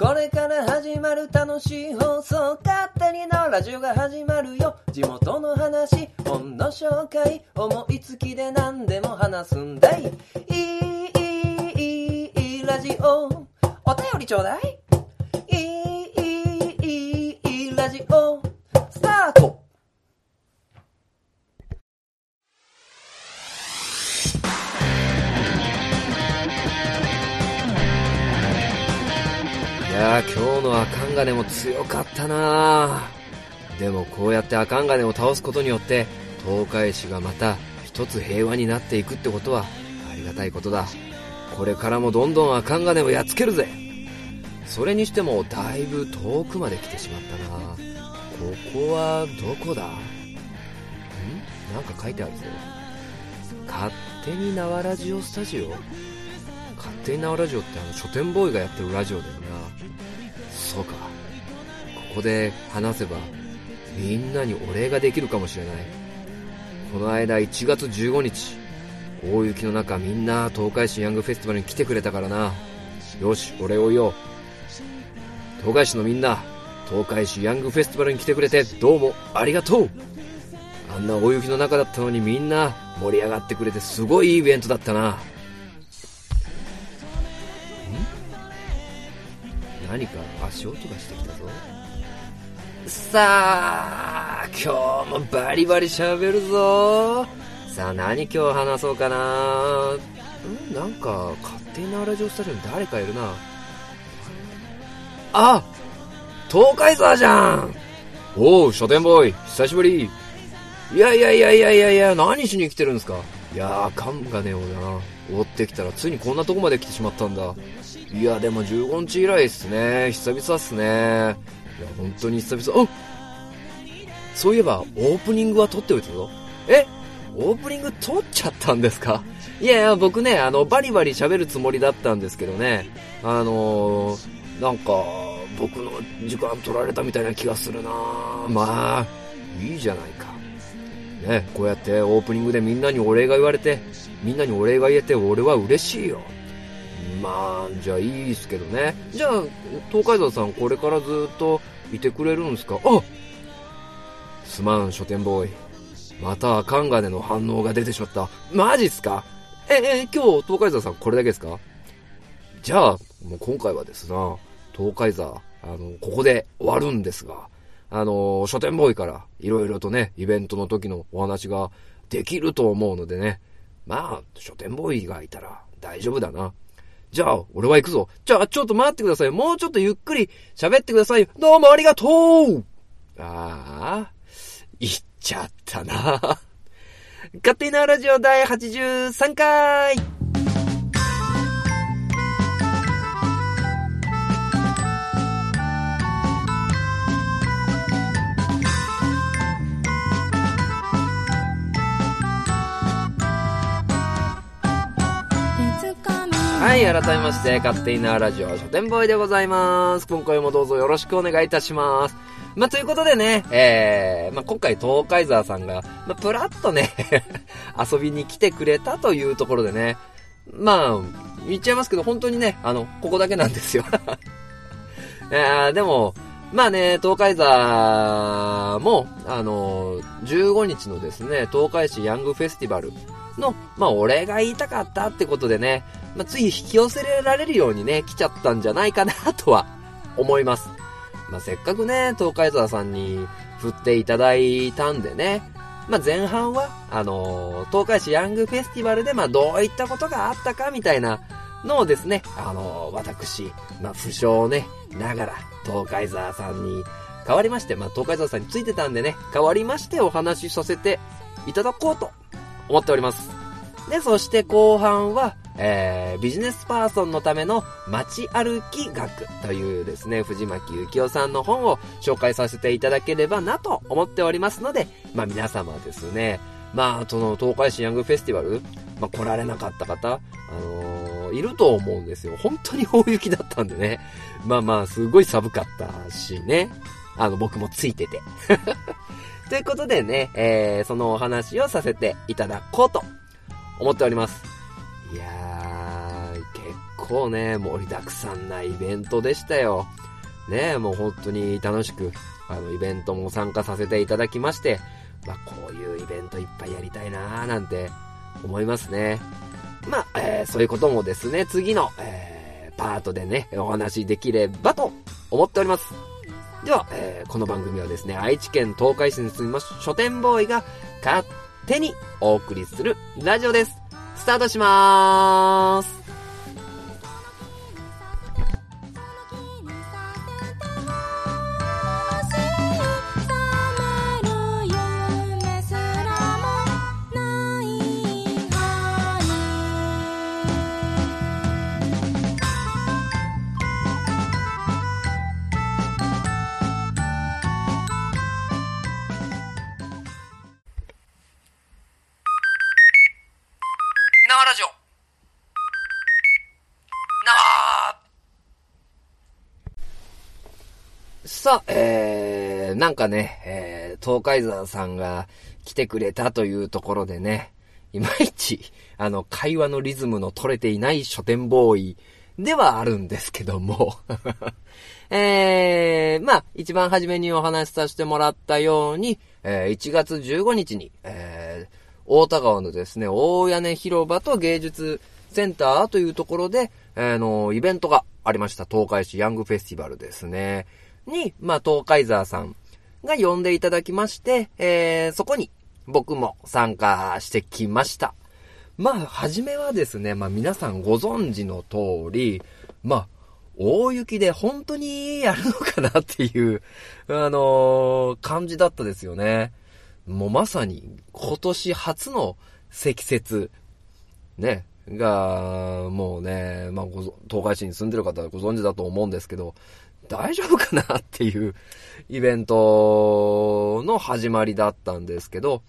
これから始まる楽しい放送勝手にのラジオが始まるよ。地元の話本の紹介思いつきで何でも話すんだいい。いいいいいラジオ。お便りちょうだいい。今日のアカンガネも強かったな。でもこうやってアカンガネを倒すことによって、東海市がまた一つ平和になっていくってことはありがたいことだ。これからもどんどんアカンガネをやっつけるぜ。それにしてもだいぶ遠くまで来てしまったな。ここはどこだ？ん？なんか書いてあるぞ。勝手に縄ラジオスタジオ？勝手に縄ラジオってあの書店ボーイがやってるラジオだよな。そうか。ここで話せばみんなにお礼ができるかもしれない。この間1月15日大雪の中みんな東海市ヤングフェスティバルに来てくれたからな。よしお礼を言おう。東海市のみんな東海市ヤングフェスティバルに来てくれてどうもありがとう。あんな大雪の中だったのにみんな盛り上がってくれてすごいいいイベントだったな。何か足音がしてきたぞ。さあ今日もバリバリ喋るぞ。さあ何今日話そうかな。んなんか勝手なラジオスタジオに誰かいるな。あ東海沢じゃん。おう書店ボーイ。久しぶり。いやいやいやいやいやいや何しに来てるんですか。いやーカンガネをな。追ってきたらついにこんなとこまで来てしまったんだいや、でも15日以来っすね。久々っすね。いや、本当に久々。あそういえば、オープニングは撮っておいたぞ。え？オープニング撮っちゃったんですか？いやいや、僕ね、あの、バリバリ喋るつもりだったんですけどね。あのー、なんか、僕の時間取られたみたいな気がするなまあ、いいじゃないか。ね、こうやってオープニングでみんなにお礼が言われて、みんなにお礼が言えて俺は嬉しいよ。まあ、じゃあいいですけどね。じゃあ、東海道さんこれからずっといてくれるんですか？あすまん、書店ボーイ。またアカンガネの反応が出てしまった。マジっすか？え、え、今日東海道さんこれだけですか？じゃあ、もう今回はですな、東海座、あの、ここで終わるんですが、あの、書店ボーイからいろいろとね、イベントの時のお話ができると思うのでね、まあ、書店ボーイがいたら大丈夫だな。じゃあ、俺は行くぞ。じゃあ、ちょっと待ってください。もうちょっとゆっくり喋ってください。どうもありがとうああ、行っちゃったな。勝手なラジオ第83回はい、改めまして、勝手になラジオ書店ボーイでございます。今回もどうぞよろしくお願いいたします。まあ、ということでね、えー、まあ、今回東海沢さんが、まあ、プラッとね、遊びに来てくれたというところでね、まあ、言っちゃいますけど、本当にね、あの、ここだけなんですよ。いやでも、まあね、東海座も、あの、15日のですね、東海市ヤングフェスティバルの、まあ、俺が言いたかったってことでね、まあ、つい引き寄せられるようにね、来ちゃったんじゃないかなとは思います。まあ、せっかくね、東海沢さんに振っていただいたんでね、まあ、前半は、あの東海市ヤングフェスティバルで、まあ、どういったことがあったかみたいなのをですね、あの私、まあ、不詳ね、ながら、東海沢さんに代わりまして、まあ、東海沢さんについてたんでね、代わりましてお話しさせていただこうと思っております。で、そして後半は、えー、ビジネスパーソンのための街歩き学というですね、藤巻幸雄さんの本を紹介させていただければなと思っておりますので、まあ皆様ですね、まあその東海市ヤングフェスティバル、まあ来られなかった方、あのー、いると思うんですよ。本当に大雪だったんでね。まあまあ、すごい寒かったしね。あの、僕もついてて。ということでね、えー、そのお話をさせていただこうと思っております。いやー、結構ね、盛りだくさんなイベントでしたよ。ねもう本当に楽しく、あの、イベントも参加させていただきまして、まあ、こういうイベントいっぱいやりたいなーなんて思いますね。まあ、えー、そういうこともですね、次の、えー、パートでね、お話しできればと思っております。では、えー、この番組はですね、愛知県東海市に住みます書店ボーイが勝手にお送りするラジオです。スタートしまーす。ね、えー、東海沢さんが来てくれたというところでね、いまいち、あの、会話のリズムの取れていない書店ボーイではあるんですけども えー、まあ、一番初めにお話しさせてもらったように、えー、1月15日に、えー、大田川のですね、大屋根広場と芸術センターというところで、あの、イベントがありました。東海市ヤングフェスティバルですね。に、まあ、東海沢さんが呼んでいただきまして、えー、そこに僕も参加してきました。まあ、はじめはですね、まあ皆さんご存知の通り、まあ、大雪で本当にやるのかなっていう、あのー、感じだったですよね。もうまさに今年初の積雪、ね、が、もうね、まあ、東海市に住んでる方はご存知だと思うんですけど、大丈夫かなっていうイベントの始まりだったんですけど、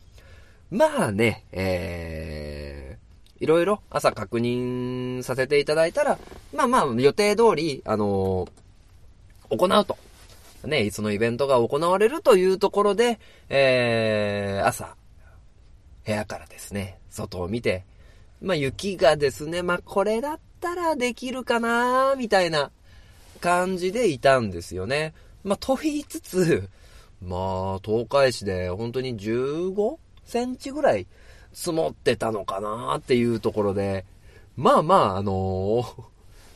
まあね、えー、いろいろ朝確認させていただいたら、まあまあ予定通り、あのー、行うと。ね、そのイベントが行われるというところで、えー、朝、部屋からですね、外を見て、まあ雪がですね、まあこれだったらできるかなみたいな感じでいたんですよね。まあと言いつつ、まあ東海市で本当に15センチぐらい積もってたのかなっていうところで、まあまあ、あのー、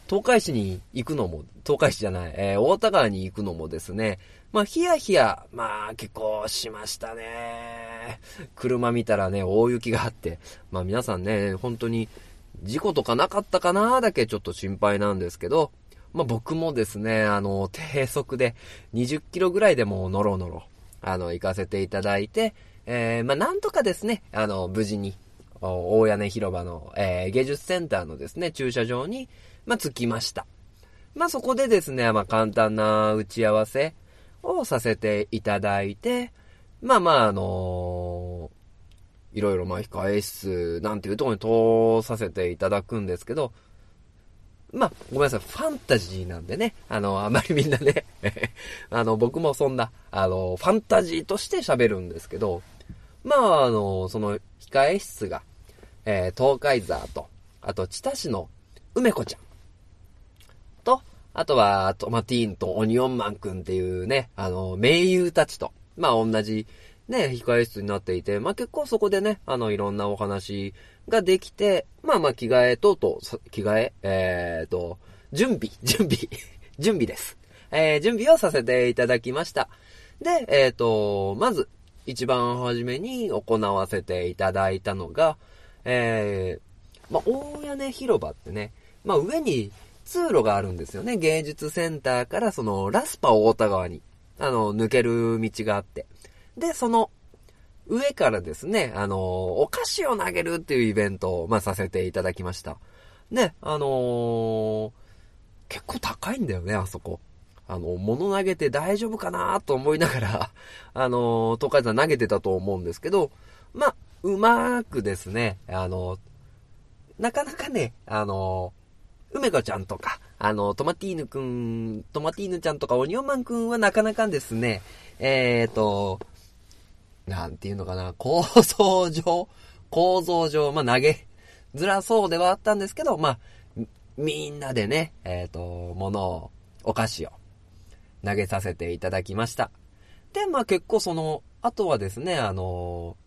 東海市に行くのも、東海市じゃない、えー、大田川に行くのもですね、まあ、ヒヤヒヤ、まあ、結構しましたね。車見たらね、大雪があって、まあ皆さんね、本当に、事故とかなかったかなだけちょっと心配なんですけど、まあ僕もですね、あの、低速で20キロぐらいでもノロノロ、あの、行かせていただいて、えー、まあなんとかですね、あの、無事に、大屋根広場の、えー、芸術センターのですね、駐車場に、まあ、着きました。まあ、そこでですね、まあ、簡単な打ち合わせをさせていただいて、まあまあ、あのー、いろいろま、控え室なんていうところに通させていただくんですけど、まあ、ごめんなさい、ファンタジーなんでね、あの、あまりみんなね。あの、僕もそんな、あの、ファンタジーとして喋るんですけど、まあ、あの、その、控え室が、えー、東海座と、あと、千田市の梅子ちゃん。と、あとは、トマティーンとオニオンマンくんっていうね、あの、名優たちと、まあ同じ、ね、控え室になっていて、まあ結構そこでね、あの、いろんなお話ができて、まあまあ着替えとと、着替え、えーと、準備、準備、準備です。えー、準備をさせていただきました。で、えーと、まず、一番初めに行わせていただいたのが、えー、まあ、大屋根広場ってね、まあ、上に通路があるんですよね。芸術センターからそのラスパ大田川に、あの、抜ける道があって。で、その上からですね、あの、お菓子を投げるっていうイベントを、まあ、させていただきました。ね、あのー、結構高いんだよね、あそこ。あの、物投げて大丈夫かなと思いながら、あの、東海山投げてたと思うんですけど、まあ、うまーくですね、あの、なかなかね、あの、梅子ちゃんとか、あの、トマティーヌくん、トマティーヌちゃんとかオニオンマンくんはなかなかですね、えーと、なんていうのかな、構造上、構造上、まあ、投げづらそうではあったんですけど、まあ、みんなでね、えっ、と、物を、お菓子を投げさせていただきました。で、まあ結構その、あとはですね、あの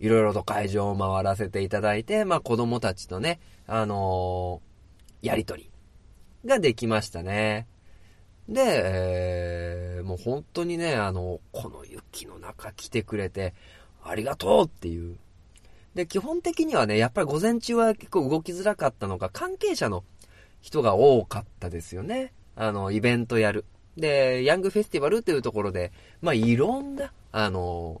いろいろと会場を回らせていただいて、まあ子供たちとね、あのやりとりができましたね。で、えー、もう本当にね、あの、この雪の中来てくれて、ありがとうっていう。で、基本的にはね、やっぱり午前中は結構動きづらかったのが、関係者の人が多かったですよね。あの、イベントやる。で、ヤングフェスティバルっていうところで、まあ、いろんな、あの、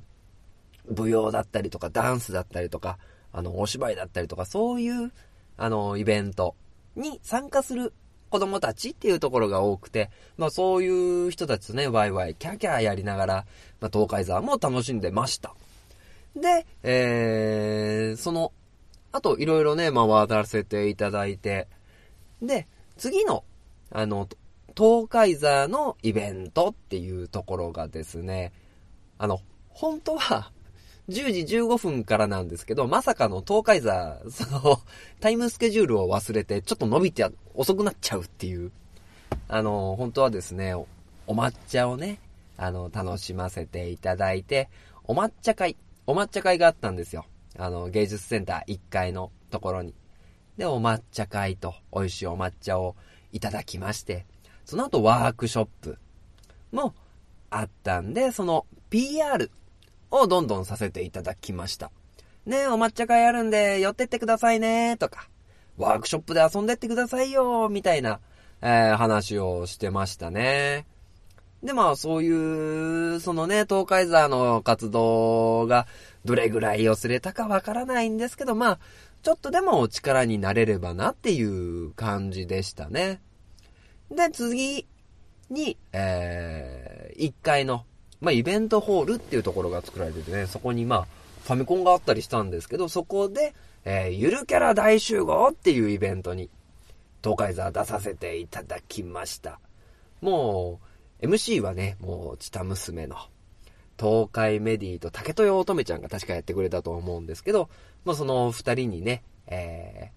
舞踊だったりとか、ダンスだったりとか、あの、お芝居だったりとか、そういう、あの、イベントに参加する子供たちっていうところが多くて、まあそういう人たちとね、ワイワイ、キャーキャーやりながら、まあ東海沢も楽しんでました。で、えー、その、あといろいろね、回らせていただいて、で、次の、あの、東海座のイベントっていうところがですね、あの、本当は、10時15分からなんですけど、まさかの東海座、その、タイムスケジュールを忘れて、ちょっと伸びて、遅くなっちゃうっていう。あの、本当はですね、お抹茶をね、あの、楽しませていただいて、お抹茶会、お抹茶会があったんですよ。あの、芸術センター1階のところに。で、お抹茶会と美味しいお抹茶をいただきまして、その後ワークショップもあったんで、その PR をどんどんさせていただきました。ねえお抹茶会あるんで寄ってってくださいねとか、ワークショップで遊んでってくださいよみたいな、えー、話をしてましたね。で、まあ、そういう、そのね、東海座の活動が、どれぐらい寄れたかわからないんですけど、まあ、ちょっとでも力になれればなっていう感じでしたね。で、次に、えー、1階のまあ、イベントホールっていうところが作られててね、そこにまあ、ファミコンがあったりしたんですけど、そこで、えー、ゆるキャラ大集合っていうイベントに、東海座出させていただきました。もう、MC はね、もう、チタ娘の、東海メディと竹豊乙女ちゃんが確かやってくれたと思うんですけど、まあ、その二人にね、え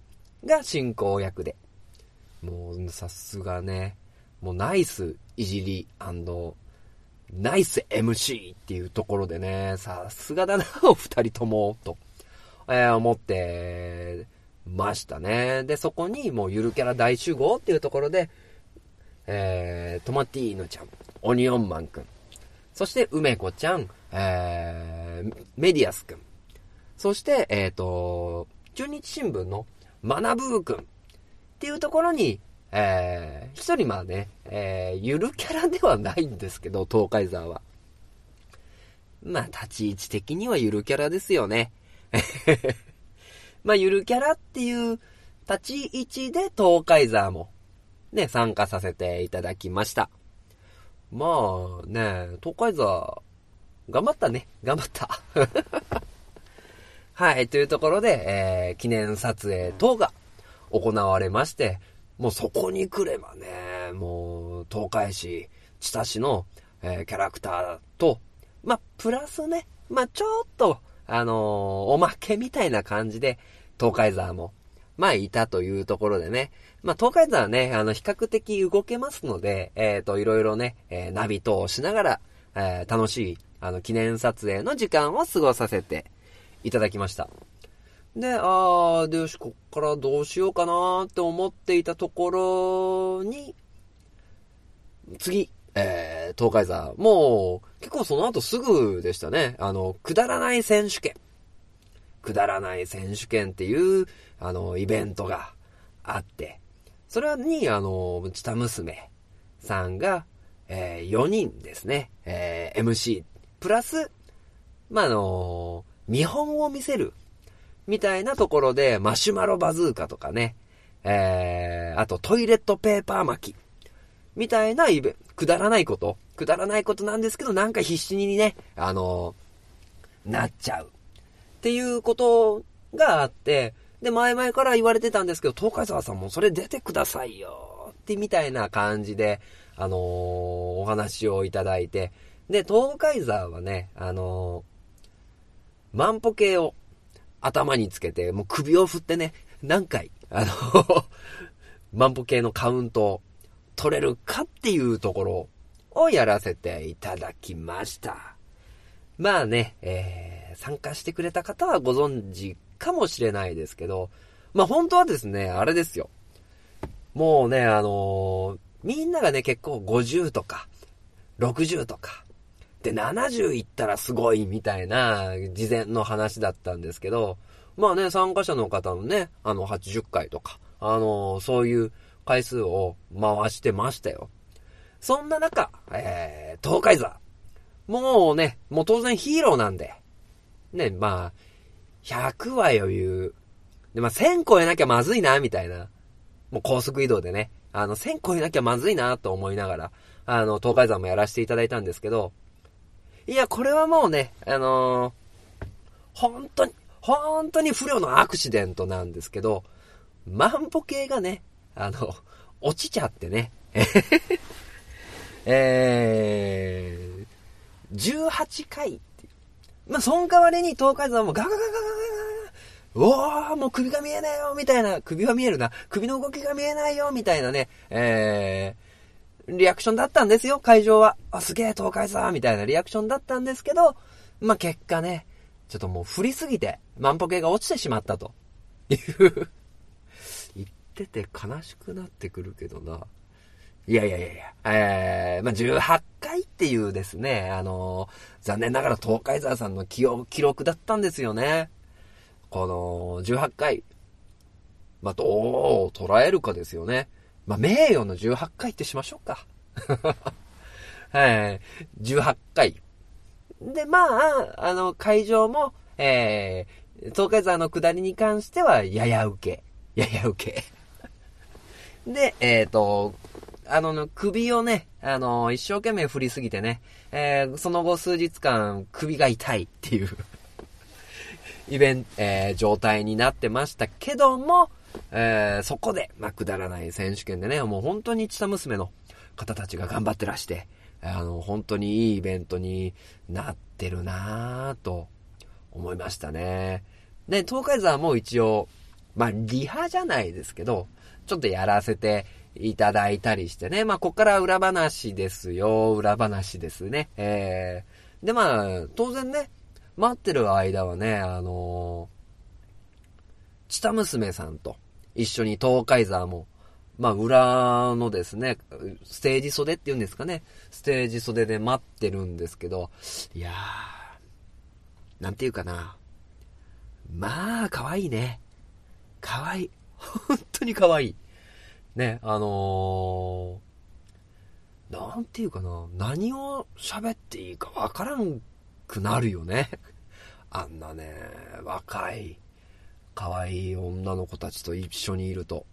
ー、が進行役で、もう、さすがね、もうナイスいじりナイス MC っていうところでね、さすがだな、お二人とも、と、えー、思ってましたね。で、そこにもうゆるキャラ大集合っていうところで、えー、トマティーヌちゃん、オニオンマンくん、そして梅子ちゃん、えー、メディアスくん、そして、えっ、ー、と、中日新聞のマナブーくん。っていうところに、えー、一人まあね、えー、ゆるキャラではないんですけど、東海沢は。まあ、立ち位置的にはゆるキャラですよね。まあ、ゆるキャラっていう立ち位置で東海沢も、ね、参加させていただきました。まあね、東海沢、頑張ったね。頑張った。はい、というところで、えー、記念撮影等が行われまして、もうそこに来ればね、もう、東海市、千田市の、えー、キャラクターと、まあ、プラスね、まあ、ちょっと、あのー、おまけみたいな感じで、東海沢も、まあ、いたというところでね。まあ、東海沢ね、あの、比較的動けますので、えっ、ー、と、いろいろね、えー、ナビ等をしながら、えー、楽しい、あの、記念撮影の時間を過ごさせていただきました。で、あー、で、よし、こっからどうしようかなって思っていたところに、次、えー、東海座。もう、結構その後すぐでしたね。あの、くだらない選手権。くだらない選手権っていう、あの、イベントがあって、それに、あの、チタ娘さんが、えー、4人ですね。えー、MC、プラス、まあ、あの、見本を見せるみたいなところで、マシュマロバズーカとかね、えー、あとトイレットペーパー巻き、みたいなイベ、くだらないこと、くだらないことなんですけど、なんか必死にね、あのー、なっちゃう。っていうことがあって、で、前々から言われてたんですけど、東海沢さんもそれ出てくださいよ。ってみたいな感じで、あのー、お話をいただいて、で、東海沢はね、あのー、万歩計を頭につけて、もう首を振ってね、何回、あの 万歩計のカウントを取れるかっていうところをやらせていただきました。まあね、えー、参加してくれた方はご存知かもしれないですけど、まあ本当はですね、あれですよ。もうね、あのーみんながね、結構50とか、60とか、で、70いったらすごいみたいな、事前の話だったんですけど、まあね、参加者の方のね、あの、80回とか、あのーそういう回数を回してましたよ。そんな中、えー、東海座。もうね、もう当然ヒーローなんで、ね、まあ、100は余裕。で、まあ、1000超えなきゃまずいな、みたいな。もう高速移動でね、あの、1000超えなきゃまずいな、と思いながら、あの、東海山もやらせていただいたんですけど、いや、これはもうね、あのー、本当に、本当に不良のアクシデントなんですけど、万歩計がね、あの、落ちちゃってね。えー、18回っていうまあ、その代わりに東海山もガガガガガガガおー、もう首が見えないよみたいな、首は見えるな。首の動きが見えないよみたいなね、えリアクションだったんですよ、会場は。あ、すげえ、東海さんみたいなリアクションだったんですけど、まあ、結果ね、ちょっともう振りすぎて、万歩計が落ちてしまったと。いう。言ってて悲しくなってくるけどな。いやいやいやいや、えー、まあ、18回っていうですね、あのー残念ながら東海沢さんの記記録だったんですよね。この、18回。まあ、どう捉えるかですよね。まあ、名誉の18回ってしましょうか。はい。18回。で、まあ、あの、会場も、えー、東海沢の下りに関しては、やや受け。やや受け。で、えっ、と、あの、首をね、あの、一生懸命振りすぎてね、えーその後数日間、首が痛いっていう、イベント、えー状態になってましたけども、えーそこで、まあ、くだらない選手権でね、もう本当に下娘の方たちが頑張ってらして、あの、本当にいいイベントになってるなぁと思いましたね。で、東海沢も一応、まあ、リハじゃないですけど、ちょっとやらせていただいたりしてね。まあ、こっから裏話ですよ。裏話ですね。えー、で、まあ、当然ね、待ってる間はね、あのー、チタ娘さんと一緒に東海沢も、まあ、裏のですね、ステージ袖っていうんですかね。ステージ袖で待ってるんですけど、いやー、なんていうかな。まあ、可愛いね。可愛い。本当に可愛い。ね、あのー、なんていうかな。何を喋っていいかわからんくなるよね。あんなね、若い、可愛い女の子たちと一緒にいると。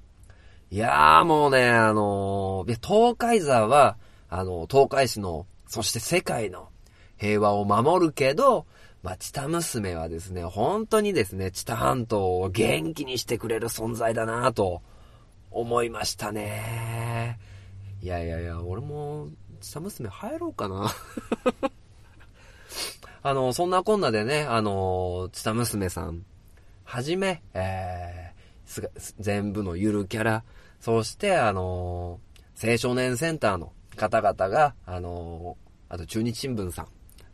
いやーもうね、あのー、東海座は、あの、東海市の、そして世界の平和を守るけど、まあ、チタ娘はですね、本当にですね、チタ半島を元気にしてくれる存在だなと思いましたね。いやいやいや、俺も、チタ娘入ろうかな。あの、そんなこんなでね、あの、チタ娘さん、はじめ、えー、全部のゆるキャラ、そして、あの、青少年センターの方々が、あの、あと中日新聞さん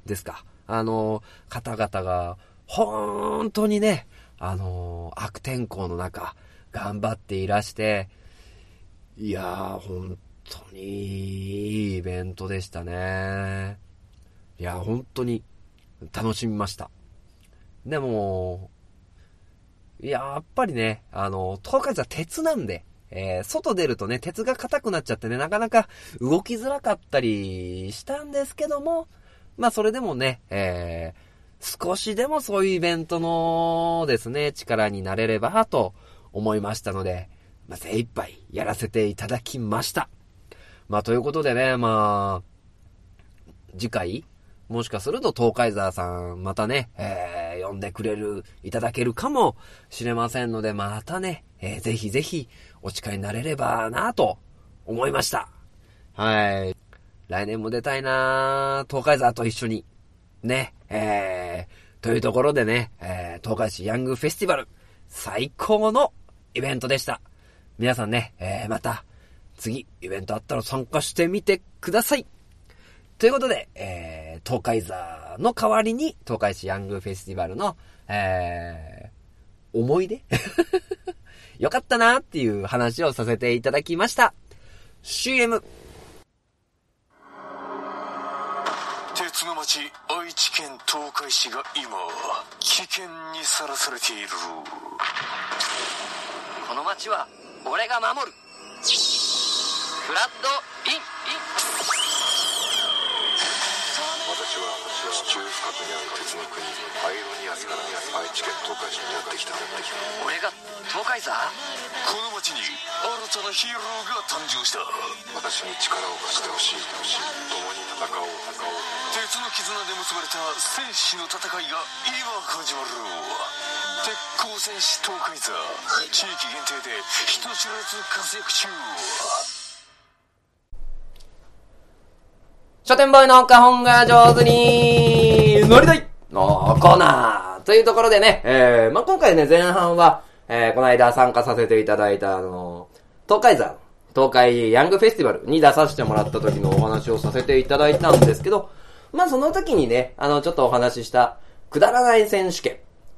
ですか。あの、方々が、本当にね、あの、悪天候の中、頑張っていらして、いやー、本当にいいイベントでしたね。いや、本当に楽しみました。でも、や、っぱりね、あの、東海座鉄なんで、えー外出るとね、鉄が硬くなっちゃってね、なかなか動きづらかったりしたんですけども、まあそれでもね、えー少しでもそういうイベントのですね、力になれればと思いましたので、まあ精一杯やらせていただきました。まあということでね、まあ、次回、もしかすると東海沢さん、またね、えー呼んでくれる、いただけるかもしれませんので、またね、えーぜひぜひお力になれればなと思いました。はい。来年も出たいな東海沢と一緒に。ね、えー、というところでね、えー、東海市ヤングフェスティバル、最高のイベントでした。皆さんね、えー、また、次、イベントあったら参加してみてください。ということで、えー、東海座の代わりに、東海市ヤングフェスティバルの、えー、思い出？よかったなっていう話をさせていただきました。CM! 鉄の町愛知県東海市が今危険にさらされているこの町は俺が守るフラッド地中深くにある鉄の国アイロニアスから愛知県東海市にやってきた俺が東海座この町に新たなヒーローが誕生した私に力を貸してほしい共に戦おう戦おう鉄の絆で結ばれた戦士の戦いが今始まる鉄鋼戦士東海座地域限定で人知れず活躍中書店ボーイの花本が上手に乗りたいのコーナー。というところでね、えー、まあ、今回ね、前半は、えー、この間参加させていただいた、あの、東海山、東海ヤングフェスティバルに出させてもらった時のお話をさせていただいたんですけど、まあ、その時にね、あの、ちょっとお話しした、くだらない選手権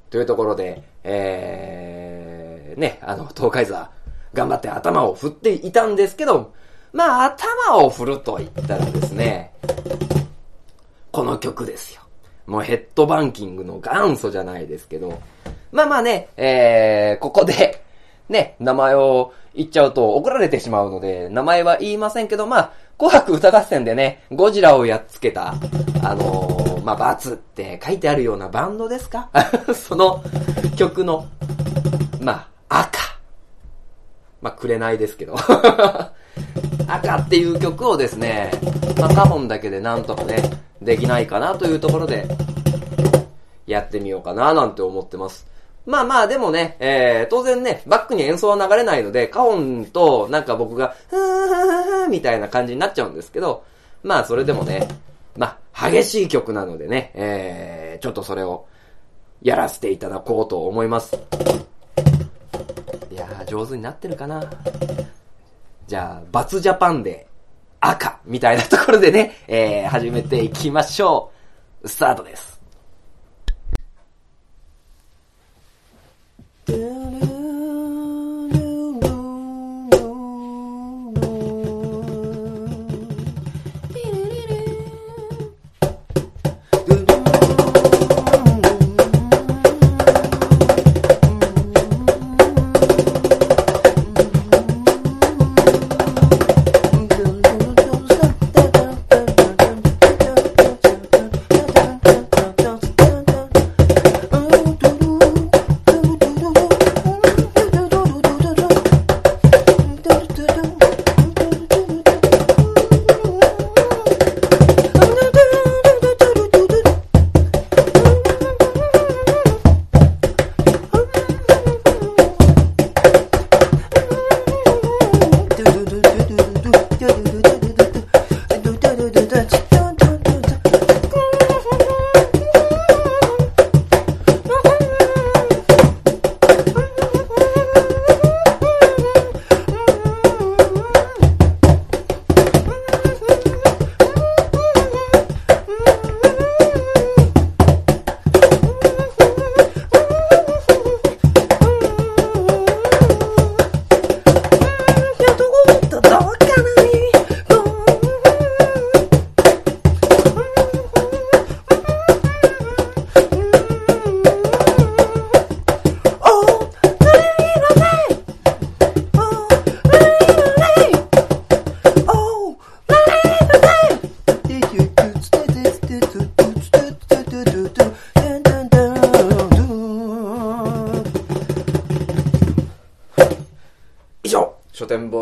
というところで、えー、ね、あの、東海座、頑張って頭を振っていたんですけど、まあ、頭を振ると言ったらですね、この曲ですよ。もうヘッドバンキングの元祖じゃないですけど、まあまあね、えー、ここで、ね、名前を言っちゃうと怒られてしまうので、名前は言いませんけど、まあ、紅白歌合戦でね、ゴジラをやっつけた、あのー、まあ、バツって書いてあるようなバンドですか？その曲の、まあ、赤。まあ、くれないですけど。赤っていう曲をですね、ま、カホンだけでなんとかね、できないかなというところで、やってみようかななんて思ってます。まあまあでもね、えー、当然ね、バックに演奏は流れないので、カホンとなんか僕が、ふーふーふーみたいな感じになっちゃうんですけど、まあそれでもね、まあ激しい曲なのでね、えー、ちょっとそれをやらせていただこうと思います。いやー、上手になってるかなじゃあ、バツジャパンで赤みたいなところでね、えー、始めていきましょう。スタートです。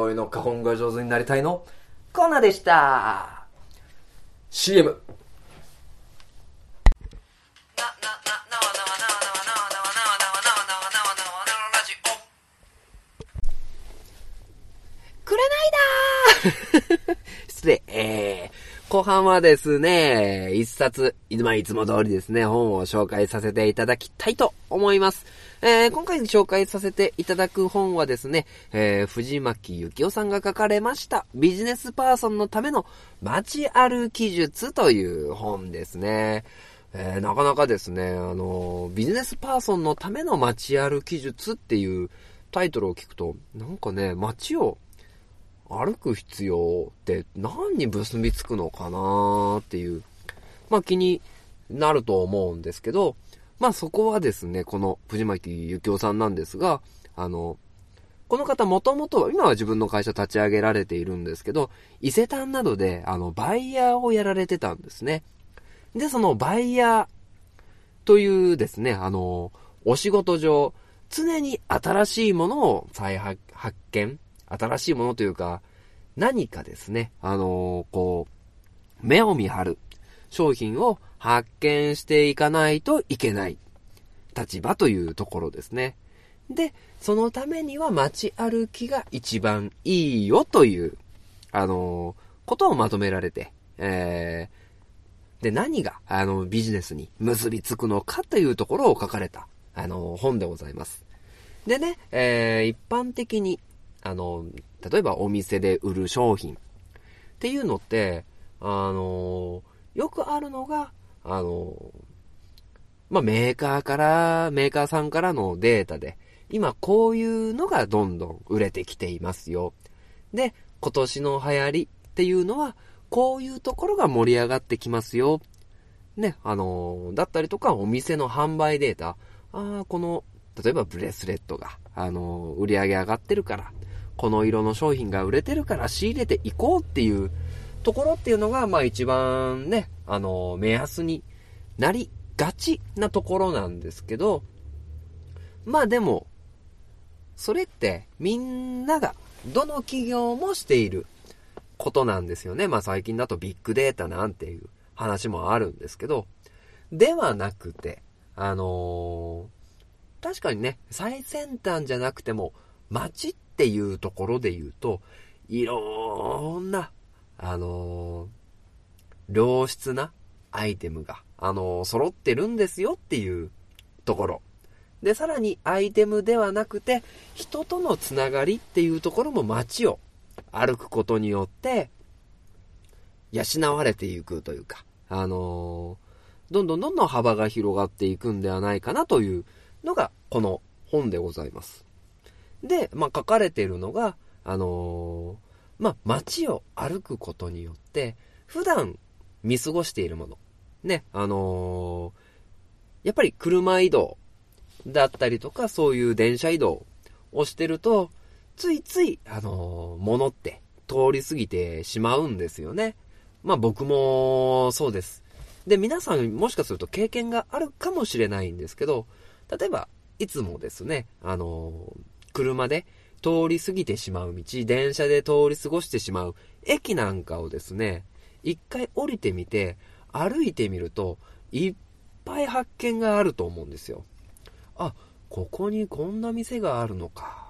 書店ボーイの花本が上手になりたいの？コーナーでした。CM。くれないだー失礼。えー、後半はですね、一冊、まあいつも通りですね、本を紹介させていただきたいと思います。えー、今回紹介させていただく本はですね、えー、藤巻幸雄さんが書かれました、ビジネスパーソンのための街歩き術という本ですね。えー、なかなかですね、あの、ビジネスパーソンのための街歩き術っていうタイトルを聞くと、なんかね、街を歩く必要って何に結びつくのかなっていう、まあ気になると思うんですけど、まあそこはですね、この藤巻幸雄さんなんですが、あの、この方もともとは、今は自分の会社立ち上げられているんですけど、伊勢丹などで、あの、バイヤーをやられてたんですね。で、そのバイヤーというですね、あの、お仕事上、常に新しいものを再発見新しいものというか、何かですね、あのこう、目を見張る商品を発見していかないといけない立場というところですね。で、そのためには街歩きが一番いいよという、あのことをまとめられて、えー、で、何が、あの、ビジネスに結びつくのかというところを書かれた、あの、本でございます。でね、えー、一般的に、あの、例えばお店で売る商品っていうのって、あの、よくあるのが、あの、まあ、メーカーから、メーカーさんからのデータで、今こういうのがどんどん売れてきていますよ。で、今年の流行りっていうのは、こういうところが盛り上がってきますよ。ね、あのだったりとか、お店の販売データ。ああ、この、例えばブレスレットが、あの売り上げ上がってるから、この色の商品が売れてるから仕入れていこうっていうところっていうのが、まあ一番ね、あの目安になりがちなところなんですけど、まあでも、それってみんなが、どの企業もしていることなんですよね。まあ最近だとビッグデータなんていう話もあるんですけど、ではなくて、あのー、確かにね、最先端じゃなくても、街っていうところで言うと、いろんな、あのー、良質なアイテムが、あのー、揃ってるんですよっていうところ。で、さらにアイテムではなくて、人とのつながりっていうところも街を歩くことによって、養われていくというか、あのー、どんどんどんどん幅が広がっていくんではないかなというのが、この本でございます。で、まあ、書かれているのが、あの、まあ、街を歩くことによって、普段見過ごしているもの。ね、あのー、やっぱり車移動だったりとか、そういう電車移動をしてると、ついつい、あのー、物って通り過ぎてしまうんですよね。まあ僕もそうです。で、皆さんもしかすると経験があるかもしれないんですけど、例えば、いつもですね、あのー、車で通り過ぎてしまう道、電車で通り過ごしてしまう駅なんかをですね、一回降りてみて、歩いてみると、いっぱい発見があると思うんですよ。あ、ここにこんな店があるのか。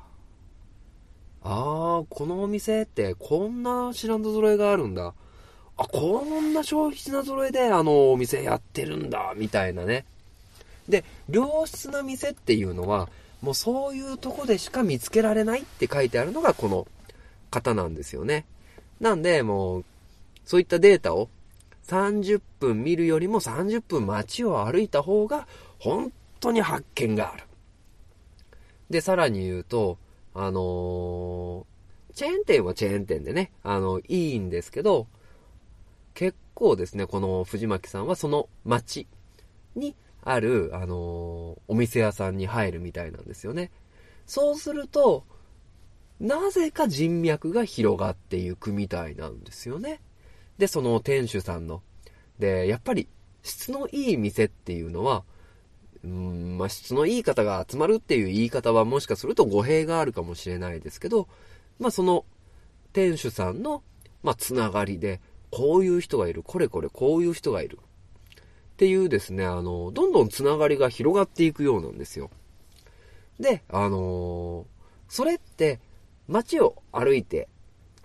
ああ、このお店ってこんな品揃えがあるんだ。あ、こんな消費品揃えであのお店やってるんだ、みたいなね。で、良質な店っていうのは、もうそういうとこでしか見つけられないって書いてあるのがこの方なんですよね。なんで、もう、そういったデータを30分見るよりも30分街を歩いた方が本当に発見がある。で、さらに言うと、あのー、チェーン店はチェーン店でね、あの、いいんですけど、結構ですね、この藤巻さんはその街にある、あの、お店屋さんに入るみたいなんですよね。そうすると、なぜか人脈が広がっていくみたいなんですよね。で、その店主さんの。で、やっぱり質のいい店っていうのは、うん、まあ、質のいい方が集まるっていう言い方はもしかすると語弊があるかもしれないですけど、まあ、その店主さんの、まあ、つながりで、こういう人がいる、これこれこういう人がいる。っていうですね、あの、どんどんつながりが広がっていくようなんですよ。で、あのー、それって、街を歩いて、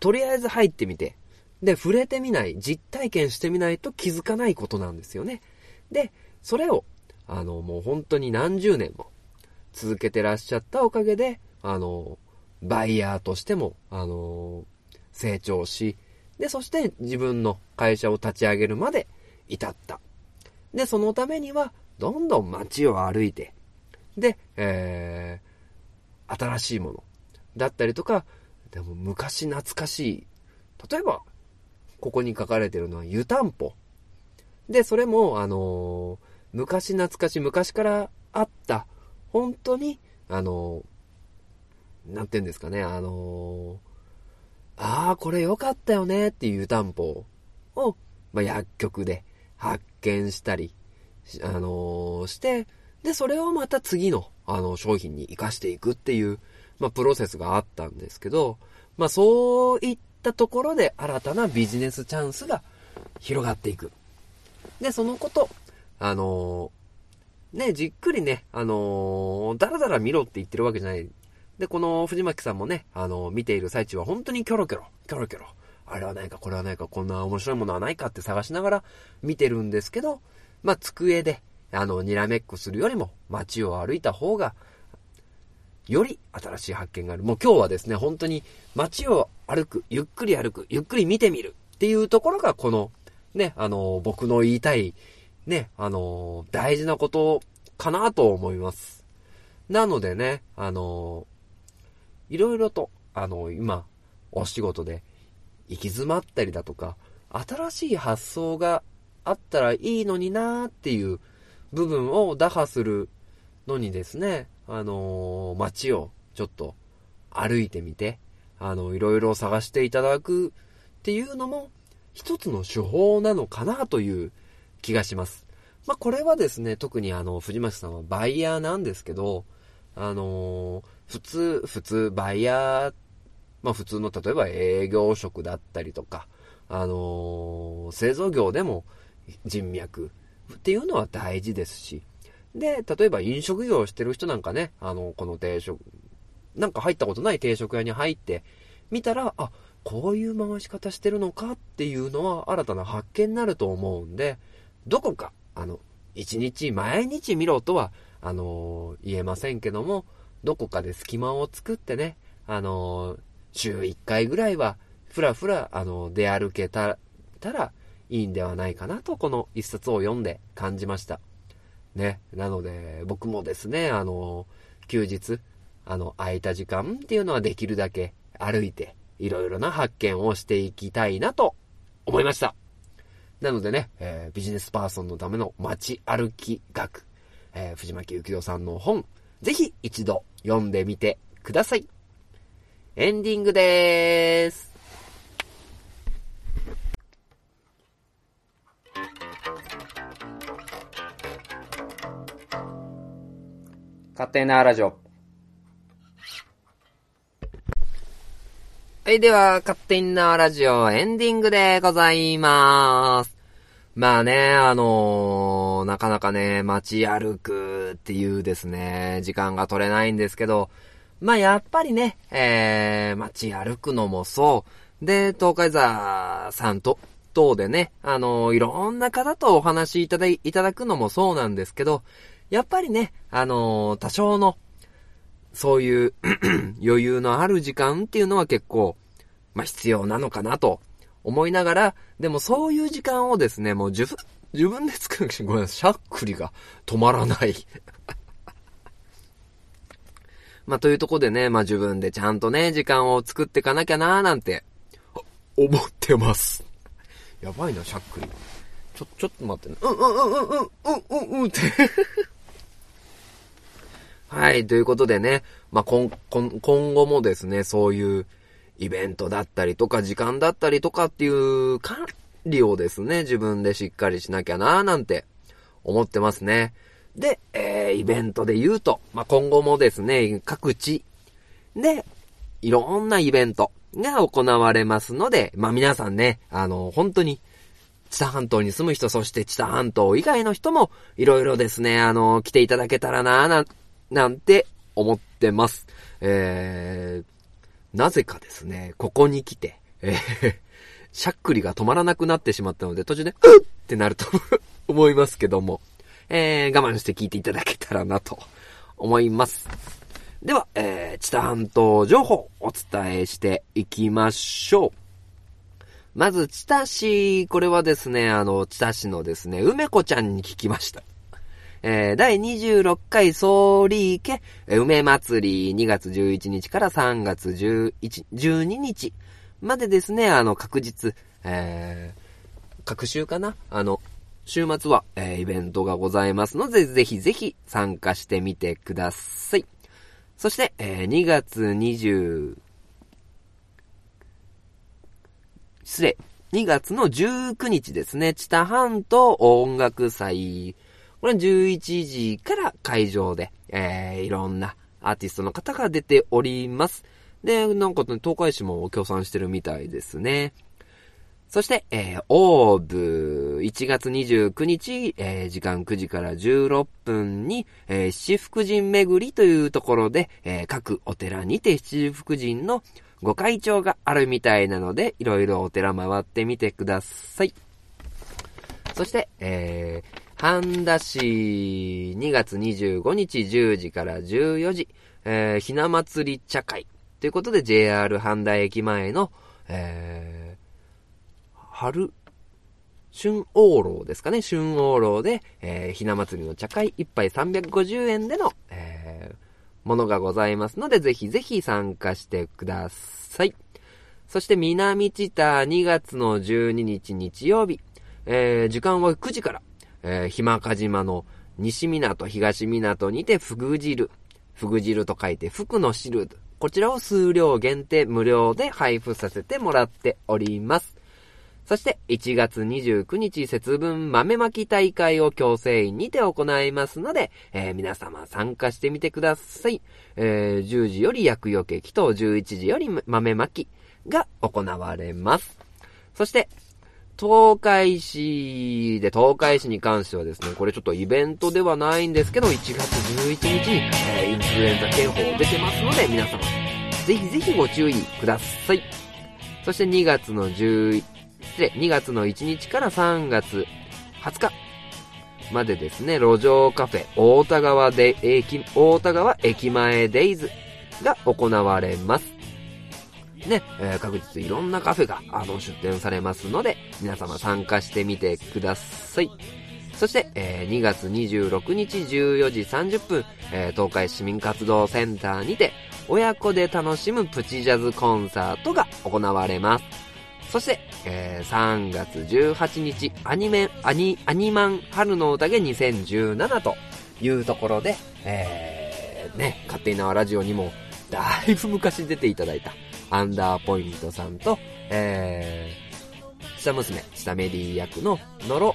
とりあえず入ってみて、で、触れてみない、実体験してみないと気づかないことなんですよね。で、それを、あの、もう本当に何十年も、続けてらっしゃったおかげで、あの、バイヤーとしても、あの、成長し、で、そして自分の会社を立ち上げるまで至った。で、そのためには、どんどん街を歩いて、で、えー、新しいものだったりとか、でも昔懐かしい。例えば、ここに書かれてるのは湯たんぽ。で、それも、あのー、昔懐かしい、昔からあった、本当に、あのー、なんて言うんですかね、あのー、ああ、これ良かったよねっていう湯たんぽを、まあ、薬局で発見したり、あのして、で、それをまた次の、あの、商品に活かしていくっていう、まあ、プロセスがあったんですけど、まあ、そういったところで新たなビジネスチャンスが広がっていく。で、そのこと、あのー、ね、じっくりね、あのー、だらだら見ろって言ってるわけじゃない。で、この藤巻さんもね、あのー、見ている最中は本当にキョロキョロ、キョロキョロ、あれはないか、これはないか、こんな面白いものはないかって探しながら見てるんですけど、まあ、机で、あの、にらめっこするよりも街を歩いた方が、より新しい発見がある。もう今日はですね、本当に街を歩く、ゆっくり歩く、ゆっくり見てみるっていうところがこの、ね、あの、僕の言いたい、ね、あの、大事なことかなと思います。なのでね、あの、いろいろと、あの、今、お仕事で行き詰まったりだとか、新しい発想があったらいいのになーっていう部分を打破するのにですね、あのー、街をちょっと歩いてみて、あの、いろいろ探していただくっていうのも一つの手法なのかなという気がします。まあ、これはですね、特にあの、藤巻さんはバイヤーなんですけど、あのー、普通、普通、バイヤーっ、まあ、普通の例えば営業職だったりとか、あのー、製造業でも人脈っていうのは大事ですし、で、例えば飲食業をしてる人なんかね、あの、この定食、なんか入ったことない定食屋に入って、見たら、あ、こういう回し方してるのかっていうのは新たな発見になると思うんで、どこか、あの、一日毎日見ろとは、あのー、言えませんけども、どこかで隙間を作ってね、あのー、週1回ぐらいは、ふらふら、あの出歩けたら、いいんではないかなと、この一冊を読んで感じました。ね。なので、僕もですね、あの、休日、あの、空いた時間っていうのはできるだけ歩いて、いろいろな発見をしていきたいなと思いました。なのでね、えー、ビジネスパーソンのための街歩き学、えー、藤巻幸雄さんの本、ぜひ一度読んでみてください。エンディングでーす。勝手なラジオ。はい、では、勝手なラジオエンディングでございまーす。まあね、あのー、なかなかね、街歩くっていうですね、時間が取れないんですけど、まあやっぱりね、えー、街歩くのもそう。で、東海座さんと、等でね、あのー、いろんな方とお話いただいただくのもそうなんですけど、やっぱりね、あのー、多少の、そういう 余裕のある時間っていうのは結構、まあ、必要なのかなと思いながら、でもそういう時間をですね、もう自分、自分で作るごめんなさい、しゃっくりが止まらないまあ、というとこでね、まあ、自分でちゃんとね、時間を作っていかなきゃなーなんて、思ってます。やばいな、しゃっくり。ちょ、ちょっと待ってね。うんうんうんうんうんうんうんって はい、ということでね、まあ、今、今後もですね、そういうイベントだったりとか、時間だったりとかっていう管理をですね、自分でしっかりしなきゃなーなんて思ってますね。で、えー、イベントで言うと、まあ、今後もですね、各地で、いろんなイベントが行われますので、まあ、皆さんね、あの、本当に、知多半島に住む人、そして知多半島以外の人も、いろいろですね、あの、来ていただけたらな、な、なんて思ってます。えー、なぜかですね、ここに来て、えー、しゃっくりが止まらなくなってしまったので、途中で、うっってなると思いますけども、えー、我慢して聞いていただけたらなと思います。では、えー、知多半島情報お伝えしていきましょう。まず、知多市、これはですね、あの、知多市のですね、梅子ちゃんに聞きました。えー、第26回総理家梅祭り2月11日から3月11 12日までですね、あの、確実、えー、各週かな？あの、週末は、えーイベントがございますので、ぜひぜひ参加してみてください。そして、えー2月20、失礼。2月の19日ですね、知多半島音楽祭。これは11時から会場で、えー、いろんなアーティストの方が出ております。で、なんかね、東海市も協賛してるみたいですね。そして、えー、オーブ、1月29日、えー時間9時から16分に、えー七福神巡りというところで、えー各お寺にて七福神のご会長があるみたいなので、いろいろお寺回ってみてください。そして、えー、半田市2月25日10時から14時、えー、ひな祭り茶会ということで JR 半田駅前の、えー、春、春王楼ですかね。春王楼で、えー、ひな祭りの茶会1杯350円での、えー、ものがございますので、ぜひぜひ参加してください。そして、南知多2月の12日日曜日、えー、時間は9時から、えー、ひまか島の西港、東港にて、ふぐ汁。ふぐ汁と書いて、福の汁。こちらを数量限定無料で配布させてもらっております。そして、1月29日節分豆まき大会を強制員にて行いますので、えー皆様参加してみてください。えー10時より薬除け祈祷、11時より豆まきが行われます。そして、東海市で、東海市に関してはですね、これちょっとイベントではないんですけど、1月11日に、えーインフルエンザ警報出てますので、皆様、ぜひぜひご注意ください。そして2月の11、失礼、2月の1日から3月20日までですね、路上カフェ、大田川で、駅、大田川駅前デイズが行われます。ね、えー確実いろんなカフェが、あの、出店されますので、皆様参加してみてください。そして、えー2月26日14時30分、えー東海市民活動センターにて、親子で楽しむプチジャズコンサートが行われます。そして、えー3月18日、アニメ、アニ、アニマン春の宴2017というところで、えー、ね、勝手に縄ラジオにも、だいぶ昔出ていただいた、アンダーポイントさんと、えー、下娘、下メリー役のノロ、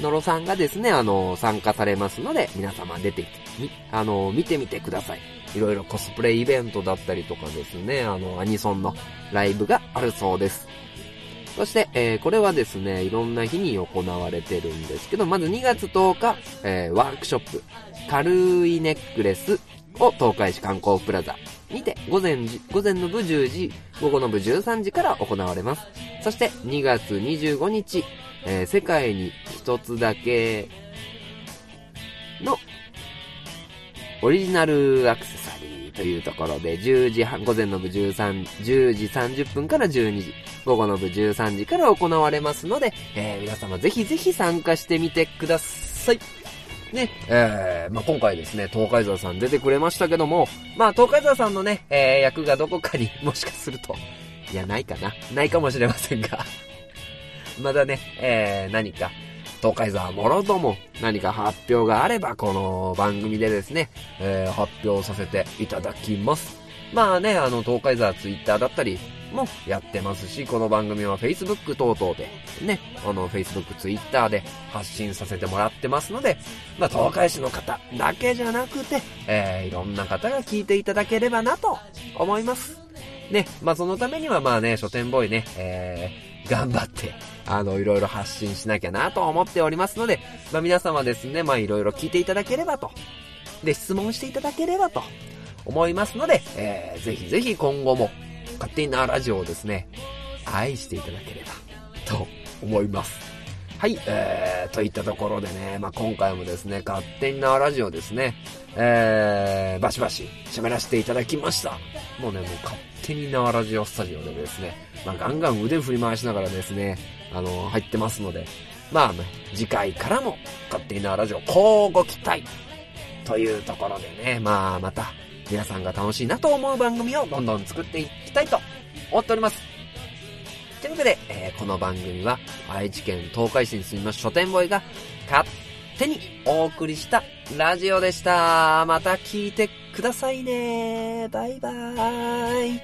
ノロさんがですね、あの、参加されますので、皆様出てきて、み、あの、見てみてください。いろいろコスプレイベントだったりとかですね、あの、アニソンのライブがあるそうです。そして、えーこれはですね、いろんな日に行われてるんですけど、まず2月10日、えーワークショップ、軽いネックレスを東海市観光プラザにて、午前じ、午前の部10時、午後の部13時から行われます。そして、2月25日、えー世界に一つだけのオリジナルアクセサリーというところで、10時半、午前の部13、10時30分から12時、午後の部13時から行われますので、えー皆様ぜひぜひ参加してみてください。ね、えー、まあ、今回ですね、東海沢さん出てくれましたけども、まあ、東海沢さんのね、えー役がどこかにもしかすると、いや、ないかな。ないかもしれませんが、まだね、えー、何か、東海沢もろとも何か発表があれば、この番組でですね、えー発表させていただきます。まあね、あの、東海沢ツイッターだったりもやってますし、この番組は Facebook 等々で、ね、あの、Facebook、Twitter で発信させてもらってますので、まあ、東海市の方だけじゃなくて、えーいろんな方が聞いていただければなと思います。ね、まあ、そのためにはまあね、書店ボーイね、え、頑張って、あの、いろいろ発信しなきゃなと思っておりますので、まあ、皆様ですね、まあ、いろいろ聞いていただければと。で、質問していただければと思いますので、えー、ぜひぜひ今後も、勝手になラジオをですね、愛していただければ、と思います。はい、えー、といったところでね、まあ、今回もですね、勝手に縄ラジオですね、えー、バシバシ喋らせていただきました。もうね、もう勝手に縄ラジオスタジオでですね、まあ、ガンガン腕振り回しながらですね、あの、入ってますので、まあね、次回からも勝手に縄ラジオ、こうご期待というところでね、まあ、また、皆さんが楽しいなと思う番組をどんどん作っていきたいと思っております。というわけで、えーこの番組は愛知県東海市に住みます書店ボーイが勝手にお送りしたラジオでした。また聞いてくださいね。バイバーイ。